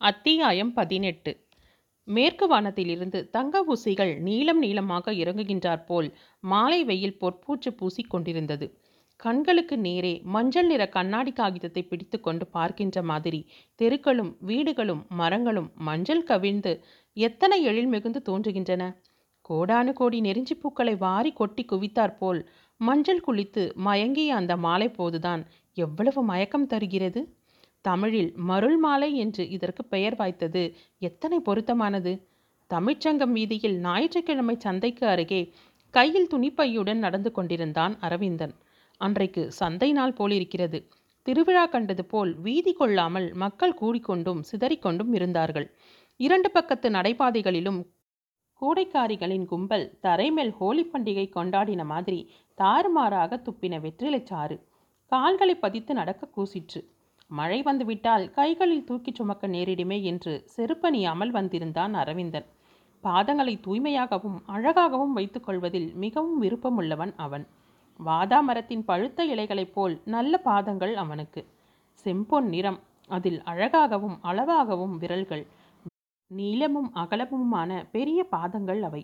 அத்தியாயம் பதினெட்டு. மேற்கு வானத்திலிருந்து தங்க ஊசிகள் நீளம் நீளமாக இறங்குகின்றாற்போல் மாலை வெயில் பொற்பூச்சு பூசிக்கொண்டிருந்தது கண்களுக்கு நேரே மஞ்சள் நிற கண்ணாடி காகிதத்தை பிடித்துக்கொண்டு பார்க்கின்ற மாதிரி தெருக்களும் வீடுகளும் மரங்களும் மஞ்சள் கவிழ்ந்து எத்தனை எழில் மிகுந்து தோன்றுகின்றன. கோடானு கோடி நெருஞ்சி பூக்களை வாரி கொட்டி குவித்தாற்போல் மஞ்சள் குளித்து மயங்கிய அந்த மாலை போதுதான் எவ்வளவு மயக்கம் தருகிறது? தமிழில் மருள் மாலை என்று இதற்கு பெயர் வாய்த்தது எத்தனை பொருத்தமானது? தமிழ்ச்சங்கம் வீதியில் ஞாயிற்றுக்கிழமை சந்தைக்கு அருகே கையில் துணிப்பையுடன் நடந்து கொண்டிருந்தான் அரவிந்தன். அன்றைக்கு சந்தை நாள் போலிருக்கிறது. திருவிழா கண்டது போல் வீதி கொள்ளாமல் மக்கள் கூடிக்கொண்டும் சிதறிக்கொண்டும் இருந்தார்கள். இரண்டு பக்கத்து நடைபாதைகளிலும் கூடைக்காரிகளின் கும்பல் தரைமேல் ஹோலி பண்டிகை கொண்டாடின மாதிரி தாறுமாறாக துப்பின வெற்றிலை சாறு. கால்களை பதித்து நடக்க கூசிற்று. மழை வந்துவிட்டால் கைகளில் தூக்கிச் சுமக்க நேரிடுமே என்று செருப்பணியாமல் வந்திருந்தான் அரவிந்தன். பாதங்களை தூய்மையாகவும் அழகாகவும் வைத்துக்கொள்வதில் மிகவும் விருப்பமுள்ளவன் அவன். வாதா மரத்தின் பழுத்த இலைகளைப் போல் நல்ல பாதங்கள் அவனுக்கு. செம்பொன் நிறம் அதில் அழகாகவும் அளவாகவும் விரல்கள். நீளமும் அகலமுமான பெரிய பாதங்கள் அவை.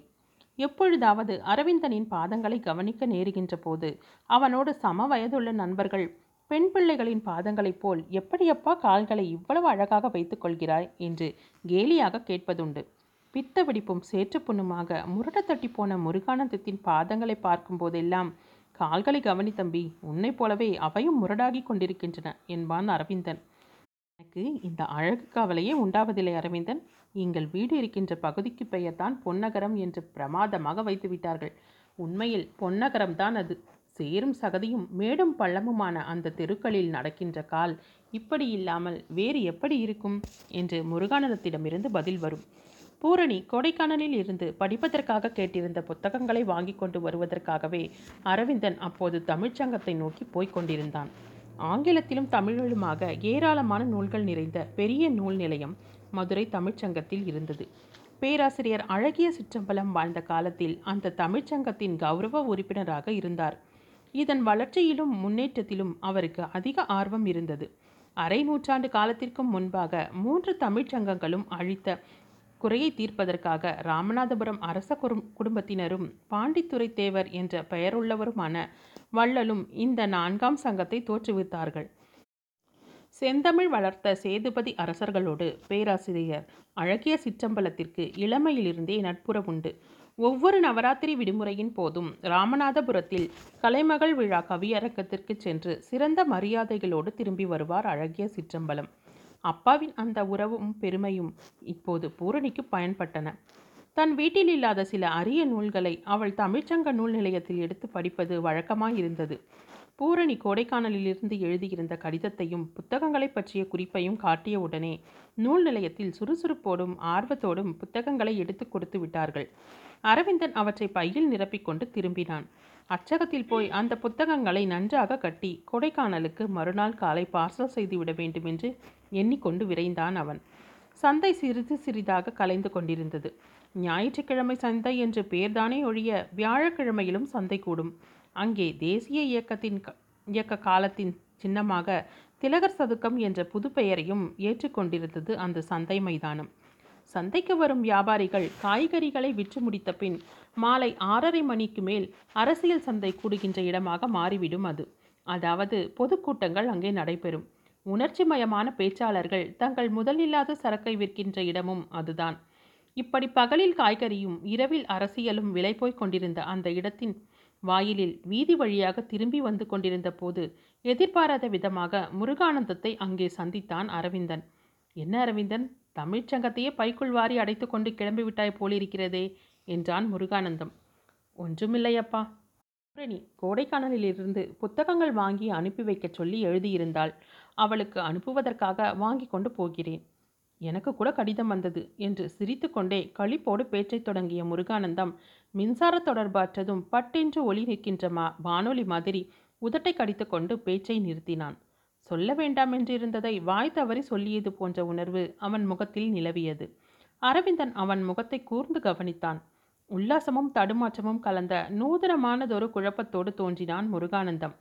எப்பொழுதாவது அரவிந்தனின் பாதங்களை கவனிக்க நேருகின்ற போது அவனோடு சம வயதுள்ள நண்பர்கள் பெண் பிள்ளைகளின் பாதங்களைப் போல் எப்படியப்பா கால்களை இவ்வளவு அழகாக வைத்துக் கொள்கிறாய்? என்று கேலியாக கேட்பதுண்டு. பித்த வெடிப்பும் சேற்றுப்புண்ணுமாக முரட தட்டி போன முருகானந்தத்தின் பாதங்களை பார்க்கும் போதெல்லாம் கால்களை கவனி தம்பி உன்னைப் போலவே அவையும் முரடாகி கொண்டிருக்கின்றன என்பான் அரவிந்தன். எனக்கு இந்த அழகு கவலையே உண்டாவதில்லை அரவிந்தன். எங்கள் வீடு இருக்கின்ற பகுதிக்கு பெயர்தான் பொன்னகரம் என்று பிரமாதமாக வைத்து விட்டார்கள் உண்மையில் பொன்னகரம்தான் அது. சேரும் சகதியும் மேடும் பள்ளமுமான அந்த தெருக்களில் நடக்கின்ற கால் இப்படி இல்லாமல் வேறு எப்படி இருக்கும்? என்று முருகானந்தத்திடமிருந்து பதில் வரும். பூரணி கொடைக்கானலில் இருந்து படிப்பதற்காக கேட்டிருந்த புத்தகங்களை வாங்கி கொண்டு வருவதற்காகவே அரவிந்தன் அப்போது தமிழ்ச்சங்கத்தை நோக்கி போய்க் கொண்டிருந்தான். ஆங்கிலத்திலும் தமிழிலுமாக ஏராளமான நூல்கள் நிறைந்த பெரிய நூல் நிலையம் மதுரை தமிழ்ச்சங்கத்தில் இருந்தது. பேராசிரியர் அழகிய சிற்றம்பலம் வாழ்ந்த காலத்தில் அந்த தமிழ்ச்சங்கத்தின் கௌரவ உறுப்பினராக இருந்தார். இதன் வளர்ச்சியிலும் முன்னேற்றத்திலும் அவருக்கு அதிக ஆர்வம் இருந்தது. அரை நூற்றாண்டு காலத்திற்கும் முன்பாக மூன்று தமிழ்ச்சங்கங்களும் அழித்த குறையை தீர்ப்பதற்காக ராமநாதபுரம் அரச குடும்பத்தினரும் பாண்டித்துறை தேவர் என்ற பெயருள்ளவருமான வள்ளலும் இந்த நான்காம் சங்கத்தை தோற்றுவித்தார்கள். செந்தமிழ் வளர்த்த சேதுபதி அரசர்களோடு பேராசிரியர் அழகிய சிற்றம்பலத்திற்கு இளமையிலிருந்தே நட்புறவுண்டு. ஒவ்வொரு நவராத்திரி விடுமுறையின் போதும் ராமநாதபுரத்தில் கலைமகள் விழா கவியரங்கத்திற்கு சென்று சிறந்த மரியாதைகளோடு திரும்பி வருவார் அழகிய சிற்றம்பலம். அப்பாவின் அந்த உறவும் பெருமையும் இப்போது பூரணிக்கு பயன்பட்டன. தன் வீட்டில் இல்லாத சில அரிய நூல்களை அவள் தமிழ்ச்சங்க நூல் நிலையத்தில் எடுத்து படிப்பது வழக்கமாயிருந்தது பூரணி கோடைக்கானலிலிருந்து எழுதியிருந்த கடிதத்தையும் புத்தகங்களை பற்றிய குறிப்பையும் காட்டிய உடனே நூல் நிலையத்தில் சுறுசுறுப்போடும் ஆர்வத்தோடும் புத்தகங்களை எடுத்து கொடுத்து விட்டார்கள். அரவிந்தன் அவற்றை பையில் நிரப்பிக்கொண்டு திரும்பினான். அச்சகத்தில் போய் அந்த புத்தகங்களை நன்றாக கட்டி கொடைக்கானலுக்கு மறுநாள் காலை பார்சல் செய்துவிட வேண்டும் என்று எண்ணிக்கொண்டு விரைந்தான் அவன். சந்தை சிறிது சிறிதாக கலைந்து கொண்டிருந்தது. ஞாயிற்றுக்கிழமை சந்தை என்று பேர்தானே ஒழிய வியாழக்கிழமையிலும் சந்தை கூடும். அங்கே தேசிய இயக்கத்தின் இயக்க காலத்தின் சின்னமாக திலகர் சதுக்கம் என்ற புது பெயரையும் ஏற்றுக்கொண்டிருந்தது அந்த சந்தை மைதானம். சந்தைக்கு வரும் வியாபாரிகள் காய்கறிகளை விற்று முடித்த பின் மாலை ஆறரை மணிக்கு மேல் அரசியல் சந்தை கூடுகின்ற இடமாக மாறிவிடும் அது. அதாவது பொதுக்கூட்டங்கள் அங்கே நடைபெறும். உணர்ச்சிமயமான பேச்சாளர்கள் தங்கள் முதலில்லாத சரக்கை விற்கின்ற இடமும் அதுதான். இப்படி பகலில் காய்கறியும் இரவில் அரசியலும் விலை போய்க் கொண்டிருந்த அந்த இடத்தின் வாயிலில் வீதி வழியாக திரும்பி வந்து கொண்டிருந்த போது எதிர்பாராத விதமாக முருகானந்தத்தை அங்கே சந்தித்தான் அரவிந்தன். என்ன அரவிந்தன்? தமிழ்ச்சங்கத்தையே பைக்குள் வாரி அடைத்து கொண்டு கிளம்பிவிட்டாய் போலிருக்கிறதே என்றான் முருகானந்தம். ஒன்றுமில்லையப்பா. பூரணி கோடைக்கானலிலிருந்து புத்தகங்கள் வாங்கி அனுப்பி வைக்கச் சொல்லி எழுதியிருந்தாள். அவளுக்கு அனுப்புவதற்காக வாங்கி கொண்டு போகிறேன். எனக்கு கூட கடிதம் வந்தது என்று சிரித்துக்கொண்டே களிப்போடு பேச்சைத் தொடங்கிய முருகானந்தம் மின்சார தொடர்பாற்றதும் பட்டென்று ஒளி நிற்கின்ற மா வானொலி மாதிரி உதட்டை கடித்து கொண்டு பேச்சை நிறுத்தினான். சொல்ல வேண்டாம் என்றிருந்ததை வாய் தவறி சொல்லியது போன்ற உணர்வு அவன் முகத்தில் நிலவியது. அரவிந்தன் அவன் முகத்தை கூர்ந்து கவனித்தான். உல்லாசமும் தடுமாற்றமும் கலந்த நூதனமானதொரு குழப்பத்தோடு தோன்றினான் முருகானந்தம்.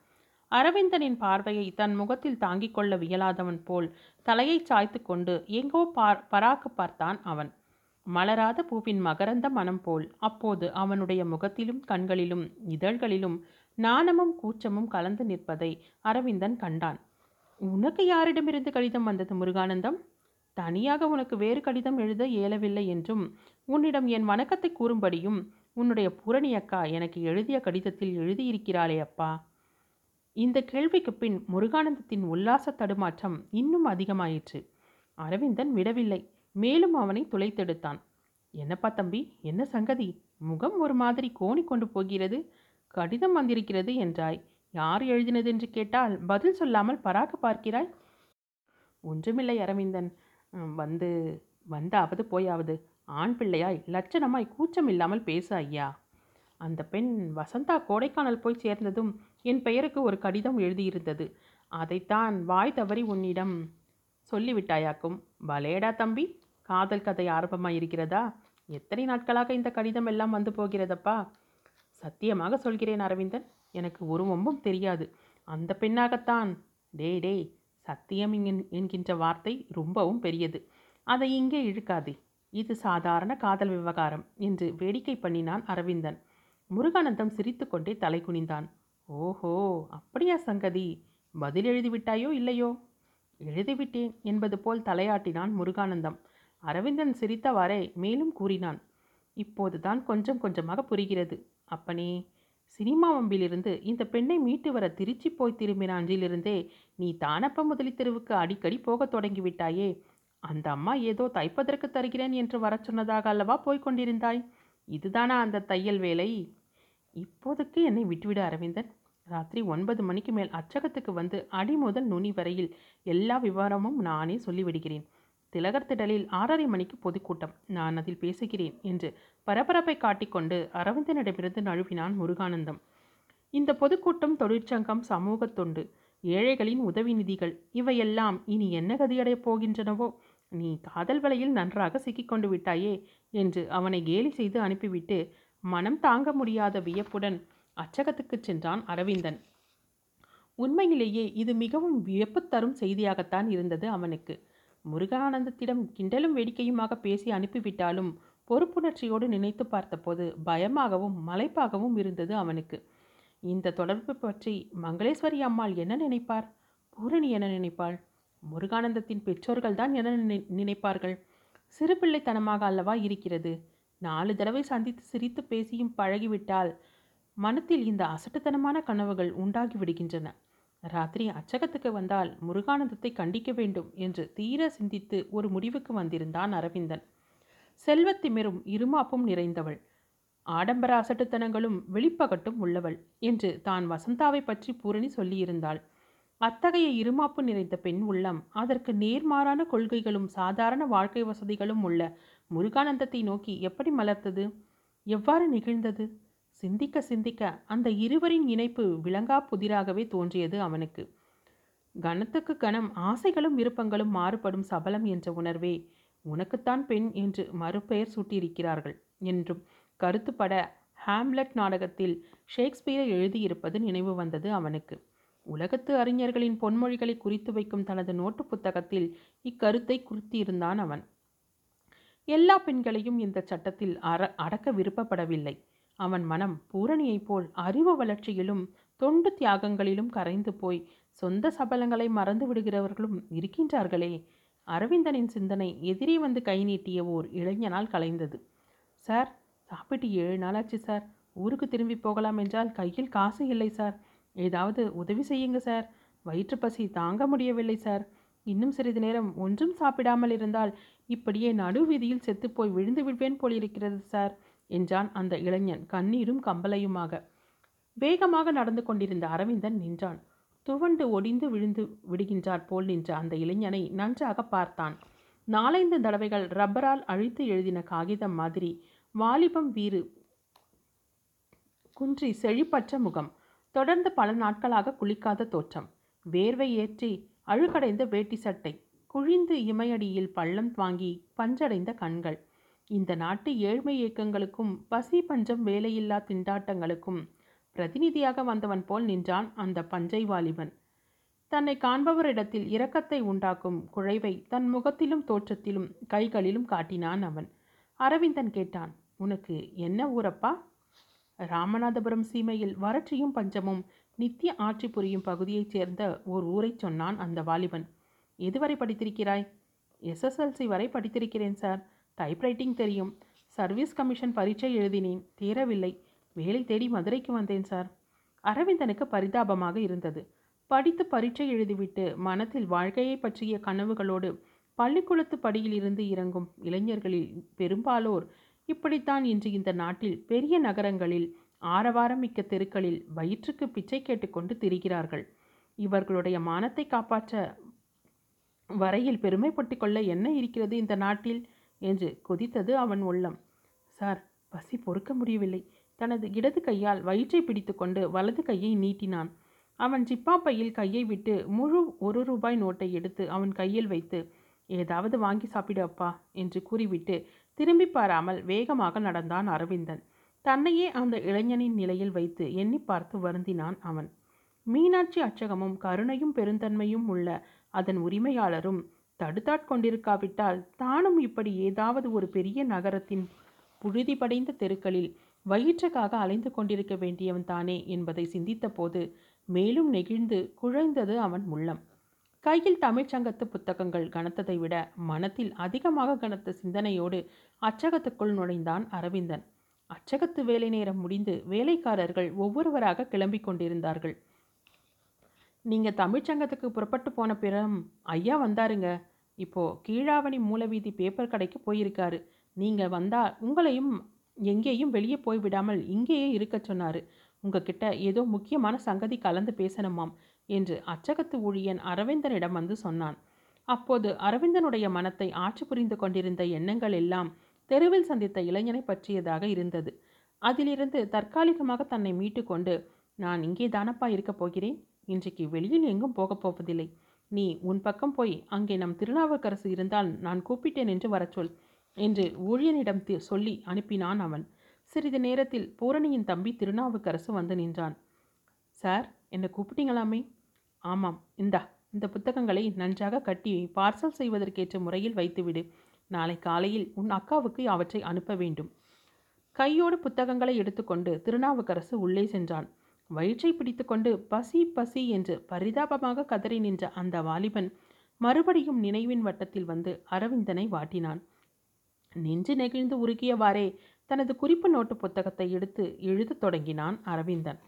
அரவிந்தனின் பார்வையை தன் முகத்தில் தாங்கிக் கொள்ள வியலாதவன் போல் தலையை சாய்த்து கொண்டு எங்கோ பார் பராக்கு பார்த்தான் அவன். மலராத பூவின் மகரந்த மனம் போல் அப்போது அவனுடைய முகத்திலும் கண்களிலும் இதழ்களிலும் நாணமும் கூச்சமும் கலந்து நிற்பதை அரவிந்தன் கண்டான். உனக்கு யாரிடமிருந்து கடிதம் வந்தது முருகானந்தம்? தனியாக உனக்கு வேறு கடிதம் எழுத இயலவில்லை என்றும் உன்னிடம் என் வணக்கத்தை கூறும்படியும் உன்னுடைய பூரணி அக்கா எனக்கு எழுதிய கடிதத்தில் எழுதியிருக்கிறாளே அப்பா. இந்த கேள்விக்கு பின் முருகானந்தத்தின் உல்லாச தடுமாற்றம் இன்னும் அதிகமாயிற்று. அரவிந்தன் விடவில்லை மேலும் அவனை துளைத்தெடுத்தான். என்னப்பா தம்பி என்ன சங்கதி? முகம் ஒரு மாதிரி கோணி கொண்டு போகிறது. கடிதம் வந்திருக்கிறது என்றாய். யார் எழுதினது என்று கேட்டால் பதில் சொல்லாமல் பராக்க பார்க்கிறாய்? ஒன்றுமில்லை அரவிந்தன். வந்து வந்தாவது போயாவது. ஆண் பிள்ளையாய் லட்சணமாய் கூச்சம் இல்லாமல் பேசு ஐயா. அந்த பெண் வசந்தா கோடைக்கானல் போய் சேர்ந்ததும் என் பெயருக்கு ஒரு கடிதம் எழுதியிருந்தது. அதைத்தான் வாய் தவறி உன்னிடம் சொல்லிவிட்டாயாக்கும். பலேடா தம்பி காதல் கதை ஆரம்பமாக இருக்கிறதா எத்தனை நாட்களாக இந்த கடிதம் எல்லாம் வந்து போகிறதப்பா? சத்தியமாக சொல்கிறேன் அரவிந்தன். எனக்கு ஒரு ஒம்பும் தெரியாது. அந்த பெண்ணாகத்தான். டே டே சத்தியம் என்கின்ற வார்த்தை ரொம்பவும் பெரியது. அதை இங்கே இழுக்காதே. இது சாதாரண காதல் விவகாரம் என்று வேடிக்கை பண்ணினான் அரவிந்தன். முருகானந்தம் சிரித்துக்கொண்டே தலை குனிந்தான். ஓஹோ அப்படியா சங்கதி? பதில் எழுதிவிட்டாயோ இல்லையோ? எழுதிவிட்டேன் என்பது போல் தலையாட்டினான் முருகானந்தம். அரவிந்தன் சிரித்தவாறே மேலும் கூறினான். இப்போதுதான் கொஞ்சம் கொஞ்சமாக புரிகிறது. அப்பனே சினிமா வம்பிலிருந்து இந்த பெண்ணை மீட்டு வர திருச்சி போய் திரும்பின அன்றிலிருந்தே நீ தானப்ப முதலி தெருவுக்கு அடிக்கடி போகத் தொடங்கிவிட்டாயே? அந்த அம்மா ஏதோ தைப்பதற்கு தருகிறேன் என்று வரச் சொன்னதாக அல்லவா போய்க் கொண்டிருந்தாய்? இதுதானா அந்த தையல் வேலை? இப்போதைக்கு என்னை விட்டுவிட அரவிந்தன். ராத்திரி ஒன்பது மணிக்கு மேல் அச்சகத்துக்கு வந்து அடி முதல் நுனி வரையில் எல்லா விவரமும் நானே சொல்லிவிடுகிறேன். திலகர் திடலில் ஆறரை மணிக்கு பொதுக்கூட்டம். நான் அதில் பேசுகிறேன் என்று பரபரப்பை காட்டிக்கொண்டு அரவிந்தனிடமிருந்து நழுவினான் முருகானந்தம். இந்த பொதுக்கூட்டம் தொழிற்சங்கம் சமூக தொண்டு ஏழைகளின் உதவி நிதிகள் இவையெல்லாம் இனி என்ன கதியடையப் போகின்றனவோ? நீ காதல் வலையில் நன்றாக சிக்கிக்கொண்டு விட்டாயே என்று அவனை கேலி செய்து அனுப்பிவிட்டு மனம் தாங்க முடியாத வியப்புடன் அச்சகத்துக்கு சென்றான் அரவிந்தன். உண்மையிலேயே இது மிகவும் வியப்பு தரும் செய்தியாகத்தான் இருந்தது அவனுக்கு. முருகானந்தத்திடம் கிண்டலும் வேடிக்கையுமாக பேசி அனுப்பிவிட்டாலும் பொறுப்புணர்ச்சியோடு நினைத்து பார்த்தபோது பயமாகவும் மலைப்பாகவும் இருந்தது அவனுக்கு. இந்த தொடர்பு பற்றி மங்களேஸ்வரி அம்மாள் என்ன நினைப்பார்? பூரணி என்ன நினைப்பாள்? முருகானந்தத்தின் பெற்றோர்கள் தான் என்ன நினைப்பார்கள்? சிறுபிள்ளைத்தனமாக அல்லவா இருக்கிறது? நாலு தடவை சந்தித்து சிரித்து பேசியும் பழகிவிட்டால் மனத்தில் இந்த அசட்டுத்தனமான கனவுகள் உண்டாகி விடுகின்றன. ராத்திரி அச்சகத்துக்கு வந்தால் முருகானந்தத்தை கண்டிக்க வேண்டும் என்று தீர சிந்தித்து ஒரு முடிவுக்கு வந்திருந்தான் அரவிந்தன். செல்வத்திமிரும் இருமாப்பும் நிறைந்தவள். ஆடம்பர அசட்டுத்தனங்களும் வெளிப்பகட்டும் உள்ளவள் என்று தான் வசந்தாவை பற்றி பூரணி சொல்லியிருந்தாள். அத்தகைய இருமாப்பு நிறைந்த பெண் உள்ளம் அதற்கு நேர்மாறான கொள்கைகளும் சாதாரண வாழ்க்கை வசதிகளும் உள்ள முருகானந்தத்தை நோக்கி எப்படி மலர்த்தது? எவ்வாறு நிகழ்ந்தது? சிந்திக்க சிந்திக்க அந்த இருவரின் இணைப்பு விளங்கா புதிராகவே தோன்றியது அவனுக்கு. கணத்துக்கு கணம் ஆசைகளும் விருப்பங்களும் மாறுபடும் சபலம் என்ற உணர்வே உனக்குத்தான் பெண் என்று மறுபெயர் சூட்டியிருக்கிறார்கள் என்றும் கருத்துப்பட ஹாம்லெட் நாடகத்தில் ஷேக்ஸ்பியரை எழுதியிருப்பது நினைவு வந்தது அவனுக்கு. உலகத்து அறிஞர்களின் பொன்மொழிகளை குறித்து வைக்கும் தனது நோட்டு புத்தகத்தில் இக்கருத்தை குறித்திருந்தான் அவன். எல்லா பெண்களையும் இந்த சட்டத்தில் அற அடக்க விருப்பப்படவில்லை. அவன் மனம் பூரணியைப் போல் அறிவு வளர்ச்சியிலும் தொண்டு தியாகங்களிலும் கரைந்து போய் சொந்த சபலங்களை மறந்து விடுகிறவர்களும் இருக்கின்றார்களே. அரவிந்தனின் சிந்தனை எதிரே வந்து கை நீட்டிய ஓர் இளைஞனால் கலைந்தது. சார் சாப்பிட்டு ஏழு நாளாச்சு சார். ஊருக்கு திரும்பி போகலாம் என்றால் கையில் காசு இல்லை சார். ஏதாவது உதவி செய்யுங்க சார். வயிற்று பசி தாங்க முடியவில்லை சார். இன்னும் சிறிது நேரம் ஒன்றும் சாப்பிடாமல் இருந்தால் இப்படியே நடுவீதியில் செத்துப்போய் விழுந்து விடுவேன் போலிருக்கிறது சார். என்றான் அந்த இளைஞன் கண்ணீரும் கம்பலையுமாக வேகமாக நடந்து கொண்டிருந்த அரவிந்தன் நின்றான். துவண்டு ஒடிந்து விழுந்து விடுகின்றார் போல் நின்ற அந்த இளைஞனை நன்றாக பார்த்தான். நாலைந்து தடவைகள் ரப்பரால் அழித்து எழுதின காகிதம் மாதிரி வாலிபம் வீறு குன்றி செழிப்பற்ற முகம். தொடர்ந்து பல நாட்களாக குளிக்காத தோற்றம். வேர்வை ஏற்றி அழுக்கடைந்த வேட்டி சட்டை. குழிந்து இமையடியில் பள்ளம் வாங்கி பஞ்சடைந்த கண்கள். இந்த நாட்டு ஏழ்மை இயக்கங்களுக்கும் பசி பஞ்சம் வேலையில்லா திண்டாட்டங்களுக்கும் பிரதிநிதியாக வந்தவன் போல் நின்றான் அந்த பஞ்சை வாலிபன் தன்னை காண்பவரிடத்தில் இரக்கத்தை உண்டாக்கும் குழைவை தன் முகத்திலும் தோற்றத்திலும் கைகளிலும் காட்டினான் அவன். அரவிந்தன் கேட்டான் உனக்கு என்ன ஊரப்பா? ராமநாதபுரம் சீமையில் வறட்சியும் பஞ்சமும் நித்திய ஆட்சி புரியும் பகுதியைச் சேர்ந்த ஓர் ஊரைச் சொன்னான் அந்த வாலிபன். எதுவரை படித்திருக்கிறாய்? எஸ்எஸ்எல்சி வரை படித்திருக்கிறேன் சார். டைப்ரைட்டிங் தெரியும். சர்வீஸ் கமிஷன் பரீட்சை எழுதினேன். தீரவில்லை. வேலை தேடி மதுரைக்கு வந்தேன் சார் அரவிந்தனுக்கு பரிதாபமாக இருந்தது. படித்து பரீட்சை எழுதிவிட்டு மனத்தில் வாழ்க்கையை பற்றிய கனவுகளோடு பள்ளிக்கூடத்து படியில் இருந்து இறங்கும் இளைஞர்களில் பெரும்பாலோர் இப்படித்தான் இன்று இந்த நாட்டில் பெரிய நகரங்களில் ஆரவாரமிக்க தெருக்களில் வயிற்றுக்கு பிச்சை கேட்டுக்கொண்டு திரிகிறார்கள். இவர்களுடைய மானத்தை காப்பாற்ற வரையில் பெருமைப்பட்டு கொள்ள என்ன இருக்கிறது இந்த நாட்டில்? என்று கொதித்தது அவன் உள்ளம். சார் பசி பொறுக்க முடியவில்லை. தனது இடது கையால் வயிற்றை பிடித்துக்கொண்டு வலது கையை நீட்டினான். அவன் ஜிப்பாப்பையில் கையை விட்டு முழு ஒரு ரூபாய் நோட்டை எடுத்து அவன் கையில் வைத்து ஏதாவது வாங்கி சாப்பிடு அப்பா என்று கூறிவிட்டு திரும்பி பாராமல் வேகமாக நடந்தான் அரவிந்தன். தன்னையே அந்த இளைஞனின் நிலையில் வைத்து எண்ணி பார்த்து வருந்தினான் அவன். மீனாட்சி அச்சகமும் கருணையும் பெருந்தன்மையும் உள்ள அதன் உரிமையாளரும் தடுத்தாட் கொண்டிருக்காவிட்டால் தானும் இப்படி ஏதாவது ஒரு பெரிய நகரத்தின் புழுதி படைந்த தெருக்களில் வயிற்றுக்காக அலைந்து கொண்டிருக்க வேண்டியவன் தானே என்பதை சிந்தித்தபோது மேலும் நெகிழ்ந்து குழைந்தது அவன் உள்ளம். கையில் தமிழ்ச்சங்கத்து புத்தகங்கள் கனத்ததை விட மனத்தில் அதிகமாக கனத்த சிந்தனையோடு அச்சகத்துக்குள் நுழைந்தான் அரவிந்தன். அச்சகத்து வேலை நேரம் முடிந்து வேலைக்காரர்கள் ஒவ்வொருவராக கிளம்பிக் கொண்டிருந்தார்கள். நீங்கள் தமிழ்ச்சங்கத்துக்கு புறப்பட்டு போன பிறம் ஐயா வந்தாருங்க. இப்போது கீழாவணி மூலவீதி பேப்பர் கடைக்கு போயிருக்காரு. நீங்கள் வந்தால் உங்களையும் எங்கேயும் வெளியே போய் விடாமல் இங்கேயே இருக்க சொன்னார். உங்ககிட்ட ஏதோ முக்கியமான சங்கதி கலந்து பேசணுமாம் என்று அச்சகத்து ஊழியன் அரவிந்தனிடம் வந்து சொன்னான். அப்போது அரவிந்தனுடைய மனத்தை ஆட்சி புரிந்து கொண்டிருந்த எண்ணங்கள் எல்லாம் தெருவில் சந்தித்த இளைஞனை பற்றியதாக இருந்தது. அதிலிருந்து தற்காலிகமாக தன்னை மீட்டுக்கொண்டு நான் இங்கே தானப்பா இருக்கப் போகிறேன்? இன்றைக்கு வெளியில் எங்கும் போகப் போவதில்லை. நீ உன் பக்கம் போய் அங்கே நம் திருநாவுக்கரசு இருந்தால் நான் கூப்பிட்டேன் என்று வரச் சொல் என்று ஊழியனிடம் சொல்லி அனுப்பினான் அவன். சிறிது நேரத்தில் பூரணியின் தம்பி திருநாவுக்கரசு வந்து நின்றான். சார் என்னை கூப்பிட்டீங்களாமே? ஆமாம் இந்தா இந்த புத்தகங்களை நன்றாக கட்டி பார்சல் செய்வதற்கேற்ற முறையில் வைத்துவிடு. நாளை காலையில் உன் அக்காவுக்கு அவற்றை அனுப்ப வேண்டும். கையோடு புத்தகங்களை எடுத்துக்கொண்டு திருநாவுக்கரசு உள்ளே சென்றான். வயிற்றை பிடித்துக்கொண்டு பசி பசி என்று பரிதாபமாக கதறி நின்ற அந்த வாலிபன் மறுபடியும் நினைவின் வட்டத்தில் வந்து அரவிந்தனை வாட்டினான். நெஞ்சு நெகிழ்ந்து உருகியவாறே தனது குறிப்பு நோட்டு புத்தகத்தை எடுத்து எழுதத் தொடங்கினான் அரவிந்தன்.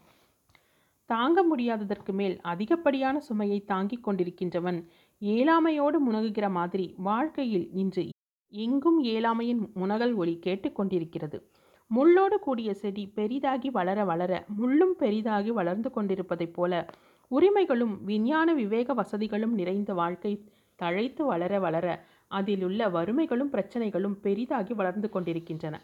தாங்க முடியாததற்கு மேல் அதிகப்படியான சுமையை தாங்கிக் கொண்டிருக்கின்றவன் ஏழாமையோடு முனகுகிற மாதிரி வாழ்க்கையில் இன்று எங்கும் ஏழாமையின் முனகல் ஒளி கேட்டுக்கொண்டிருக்கிறது முள்ளோடு கூடிய செடி பெரிதாகி வளர வளர முள்ளும் பெரிதாகி வளர்ந்து கொண்டிருப்பதைப் போல உரிமைகளும் விஞ்ஞான விவேக வசதிகளும் நிறைந்த வாழ்க்கை தழைத்து வளர வளர அதிலுள்ள வறுமைகளும் பிரச்சனைகளும் பெரிதாகி வளர்ந்து கொண்டிருக்கின்றன.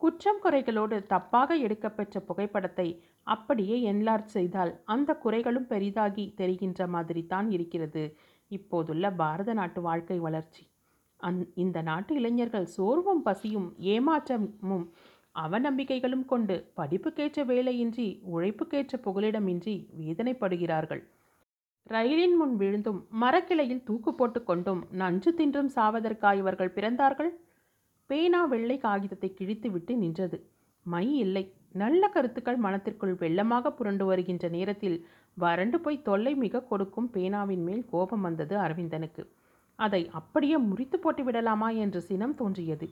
குற்றம் குறைகளோடு தப்பாக எடுக்கப்பெற்ற புகைப்படத்தை அப்படியே என்லார்ஜ் செய்தால் அந்த குறைகளும் பெரிதாகி தெரிகின்ற மாதிரி தான் இருக்கிறது. இப்போதுள்ள பாரத நாட்டு வாழ்க்கை வளர்ச்சி. அந் இந்த நாட்டு இளைஞர்கள் சோர்வும் பசியும் ஏமாற்றமும் அவநம்பிக்கைகளும் கொண்டு படிப்புக்கேற்ற வேலையின்றி உழைப்புக்கேற்ற புகலிடமின்றி வேதனைப்படுகிறார்கள். ரயிலின் முன் விழுந்தும் மரக்கிளையில் தூக்கு போட்டு கொண்டும் நஞ்சு தின்றும் சாவதற்கா இவர்கள் பிறந்தார்கள்? பேனா வெள்ளை காகிதத்தை கிழித்துவிட்டு நின்றது. மை இல்லை. நல்ல கருத்துக்கள் மனத்திற்குள் வெள்ளமாக புரண்டு வருகின்ற நேரத்தில் வறண்டு போய் தொல்லை மிக கொடுக்கும் பேனாவின் மேல் கோபம் வந்தது அரவிந்தனுக்கு. அதை அப்படியே முறித்து போட்டு விடலாமா என்று சினம் தோன்றியது.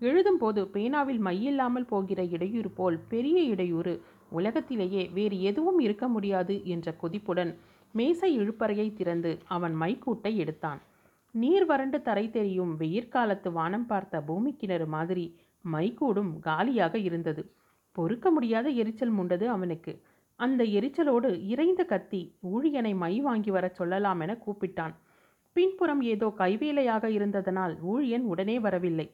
எழுதும்போது பேனாவில் மையில்லாமல் போகிற இடையூறு போல் பெரிய இடையூறு. உலகத்திலேயே வேறு எதுவும் இருக்க முடியாது என்ற கொதிப்புடன் மேசை இழுப்பறையை திறந்து அவன் மைக்கூட்டை எடுத்தான். நீர் வறண்டு தரை தெரியும் வெயிற்காலத்து வானம் பார்த்த பூமி கிணறு மாதிரி மைக்கூடும் காலியாக இருந்தது. பொறுக்க முடியாத எரிச்சல் முண்டது அவனுக்கு. அந்த எரிச்சலோடு இறைந்த கத்தி ஊழியனை மை வாங்கி வரச் சொல்லலாம் என கூப்பிட்டான். பின்புறம் ஏதோ கைவேலையாக இருந்ததனால் ஊழியன் உடனே வரவில்லை.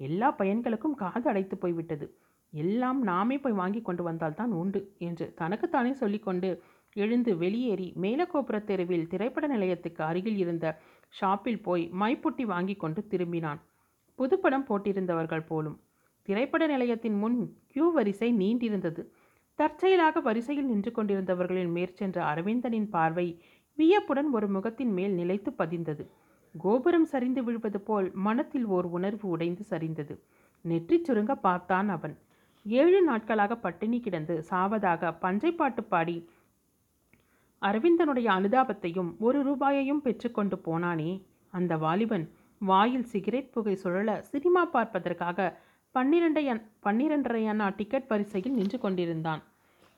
எல்லா பையன்களுக்கும் காது அடைத்து போய்விட்டது. எல்லாம் நாமே போய் வாங்கி கொண்டு வந்தால்தான் உண்டு என்று தனக்குத்தானே சொல்லிக்கொண்டு எழுந்து வெளியேறி மேலக்கோபுர தெருவில் திரைப்பட நிலையத்துக்கு அருகில் இருந்த ஷாப்பில் போய் மைப்புட்டி வாங்கி கொண்டு திரும்பினான். புதுப்படம் போட்டிருந்தவர்கள் போலும். திரைப்பட நிலையத்தின் முன் கியூ வரிசை நீண்டிருந்தது. தற்செயலாக வரிசையில் நின்று கொண்டிருந்தவர்களின் மேற்சென்ற அரவிந்தனின் பார்வை வியப்புடன் ஒரு முகத்தின் மேல் நிலைத்து பதிந்தது. கோபுரம் சரிந்து விழுவது போல் மனத்தில் ஓர் உணர்வு உடைந்து சரிந்தது. நெற்றி சுருங்க பார்த்தான் அவன். ஏழு நாட்களாக பட்டினி கிடந்து சாவதாக பஞ்சை பாட்டு பாடி அரவிந்தனுடைய அனுதாபத்தையும் ஒரு ரூபாயையும் பெற்றுக்கொண்டு போனானே. அந்த வாலிபன் வாயில் சிகரெட் புகை சுழல சினிமா பார்ப்பதற்காக பன்னிரண்டை பன்னிரண்டரை அண்ணா டிக்கெட் வரிசையில் நின்று கொண்டிருந்தான்.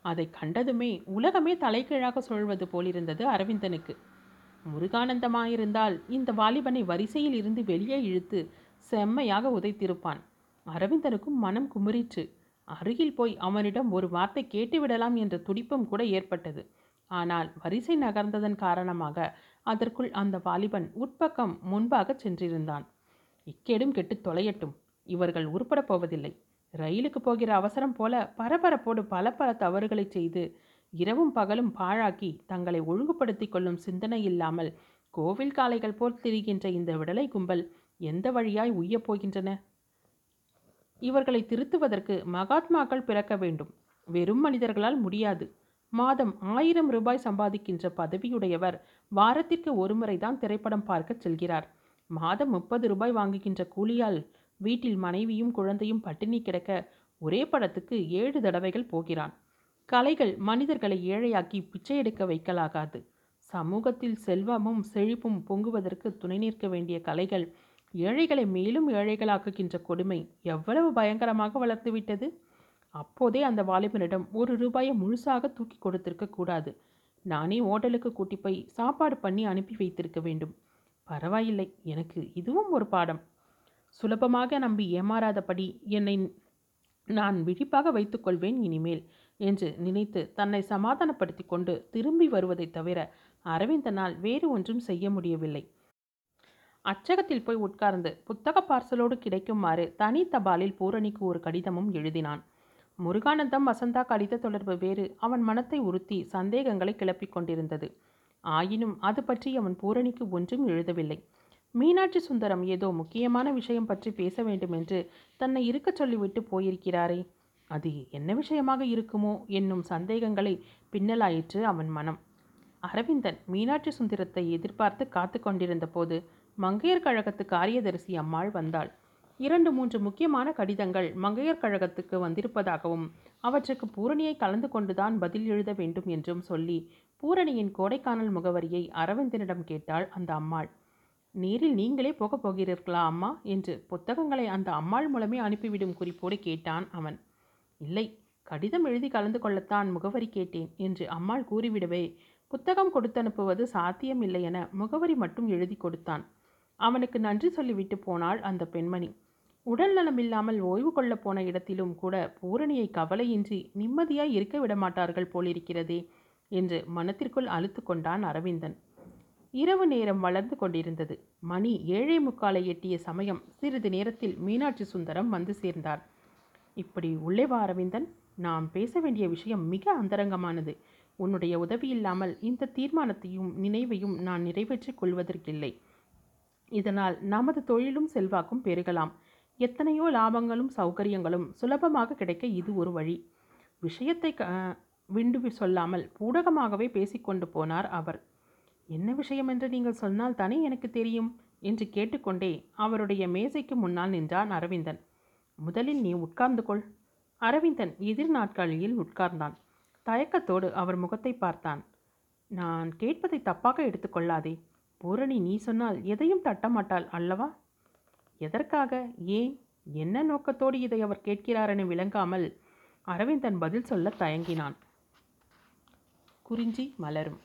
அதை கண்டதுமே உலகமே தலைகீழாக சுழல்வது போலிருந்தது அரவிந்தனுக்கு. முருகானந்தமாயிருந்தால் இந்த வாலிபனை வரிசையில் இருந்து வெளியே இழுத்து செம்மையாக உதைத்திருப்பான். அரவிந்தனுக்கும் மனம் குமுறிற்று. அருகில் போய் அவனிடம் ஒரு வார்த்தை கேட்டுவிடலாம் என்ற துடிப்பும் கூட ஏற்பட்டது. ஆனால் வரிசை நகர்ந்ததன் காரணமாக அதற்குள் அந்த வாலிபன் உட்பக்கம் முன்பாக சென்றிருந்தான். இக்கேடும் கெட்டு தொலையட்டும். இவர்கள் உருப்படப் போவதில்லை. ரயிலுக்கு போகிற அவசரம் போல பரபரப்போடு பல பல தவறுகளை செய்து இரவும் பகலும் பாழாக்கி தங்களை ஒழுங்குபடுத்தி கொள்ளும் சிந்தனை இல்லாமல் கோவில் காளைகள் போல் திரிகின்ற இந்த விடலை கும்பல் எந்த வழியாய் உய்யப் போகின்றன? இவர்களை திருத்துவதற்கு மகாத்மாக்கள் பிறக்க வேண்டும். வெறும் மனிதர்களால் முடியாது. மாதம் ஆயிரம் ரூபாய் சம்பாதிக்கின்ற பதவியுடையவர் வாரத்திற்கு ஒருமுறை தான் திரைப்படம் பார்க்க செல்கிறார். மாதம் முப்பது ரூபாய் வாங்குகின்ற கூலியால் வீட்டில் மனைவியும் குழந்தையும் பட்டினி கிடக்க ஒரே படத்துக்கு ஏழு தடவைகள் போகிறான். கலைகள் மனிதர்களை ஏழையாக்கி பிச்சை எடுக்க வைக்கலாகாது. சமூகத்தில் செல்வமும் செழிப்பும் பொங்குவதற்கு துணை நிற்க வேண்டிய கலைகள் ஏழைகளை மேலும் ஏழைகளாக்குகின்ற கொடுமை எவ்வளவு பயங்கரமாக வளர்த்துவிட்டது அப்போதே அந்த வாலிபனிடம் ஒரு ரூபாயை முழுசாக தூக்கி கொடுத்திருக்க கூடாது. நானே ஓட்டலுக்கு கூட்டி போய் சாப்பாடு பண்ணி அனுப்பி வைத்திருக்க வேண்டும். பரவாயில்லை எனக்கு இதுவும் ஒரு பாடம். சுலபமாக நம்பி ஏமாறாதபடி என்னை நான் விழிப்பாக வைத்துக்கொள்வேன் இனிமேல். என்று நினைத்து தன்னை சமாதானப்படுத்தி கொண்டு திரும்பி வருவதைத் தவிர அரவிந்தனால் வேறு ஒன்றும் செய்ய முடியவில்லை. அச்சகத்தில் போய் உட்கார்ந்து புத்தக பார்சலோடு கிடைக்குமாறு தனி தபாலில் பூரணிக்கு ஒரு கடிதமும் எழுதினான். முருகானந்தம் வசந்தா கடித தொடர்பு வேறு அவன் மனத்தை உறுத்தி சந்தேகங்களை கிளப்பிக் கொண்டிருந்தது. ஆயினும் அது பற்றி அவன் பூரணிக்கு ஒன்றும் எழுதவில்லை. மீனாட்சி சுந்தரம் ஏதோ முக்கியமான விஷயம் பற்றி பேச வேண்டும் என்று தன்னை இருக்கச் சொல்லிவிட்டு போயிருக்கிறாரே. அது என்ன விஷயமாக இருக்குமோ என்னும் சந்தேகங்களை பின்னலாயிற்று அவன் மனம். அரவிந்தன் மீனாட்சி சுந்தரத்தை எதிர்பார்த்து காத்து கொண்டிருந்த போது மங்கையர் கழகத்து காரியதரிசி அம்மாள் வந்தாள். இரண்டு மூன்று முக்கியமான கடிதங்கள் மங்கையர் கழகத்துக்கு வந்திருப்பதாகவும் அவற்றுக்கு பூரணியை கலந்து கொண்டுதான் பதில் எழுத வேண்டும் என்றும் சொல்லி பூரணியின் கோடைக்கானல் முகவரியை அரவிந்தனிடம் கேட்டாள் அந்த அம்மாள். நேரில் நீங்களே போகப் போகிறீர்களா அம்மா? என்று புத்தகங்களை அந்த அம்மாள் மூலமே அனுப்பிவிடும் குறிப்போடு கேட்டான் அவன். இல்லை கடிதம் எழுதி கலந்து கொள்ளத்தான் முகவரி கேட்டேன் என்று அம்மாள் கூறிவிடவே புத்தகம் கொடுத்தனுப்புவது சாத்தியமில்லை என முகவரி மட்டும் எழுதி கொடுத்தான். அவனுக்கு நன்றி சொல்லிவிட்டு போனாள் அந்த பெண்மணி. உடல் நலமில்லாமல் ஓய்வு கொள்ளப் போன இடத்திலும் கூட பூரணியை கவலையின்றி நிம்மதியாய் இருக்க விடமாட்டார்கள் போலிருக்கிறதே என்று மனத்திற்குள் அழுத்து கொண்டான் அரவிந்தன். இரவு நேரம் வளர்ந்து கொண்டிருந்தது. மணி ஏழே முக்காலை எட்டிய சமயம் சிறிது நேரத்தில் மீனாட்சி சுந்தரம் வந்து சேர்ந்தார். இப்படி உள்ளே வா அரவிந்தன். நாம் பேச வேண்டிய விஷயம் மிக அந்தரங்கமானது. உன்னுடைய உதவி இல்லாமல் இந்த தீர்மானத்தையும் நினைவையும் நான் நிறைவேற்றிக் கொள்வதற்கில்லை. இதனால் நமது தொழிலும் செல்வாக்கும் பெருகலாம். எத்தனையோ லாபங்களும் சௌகரியங்களும் சுலபமாக கிடைக்க இது ஒரு வழி. விஷயத்தை க விண்டு சொல்லாமல் பூடகமாகவே பேசிக்கொண்டு போனார் அவர். என்ன விஷயம் என்று நீங்கள் சொன்னால் தானே எனக்கு தெரியும்? என்று கேட்டுக்கொண்டே அவருடைய மேசைக்கு முன்னால் நின்றான் அரவிந்தன். முதலில் நீ உட்கார்ந்து கொள். அரவிந்தன் எதிர் நாட்காலியில் உட்கார்ந்தான். தயக்கத்தோடு அவர் முகத்தை பார்த்தான். நான் கேட்பதை தப்பாக எடுத்துக்கொள்ளாதே பூரணி நீ சொன்னால் எதையும் தட்டமாட்டாள் அல்லவா? எதற்காக? ஏன்? என்ன நோக்கத்தோடு இதை அவர் கேட்கிறார் என விளங்காமல் அரவிந்தன் பதில் சொல்ல தயங்கினான். குறிஞ்சி மலரும்.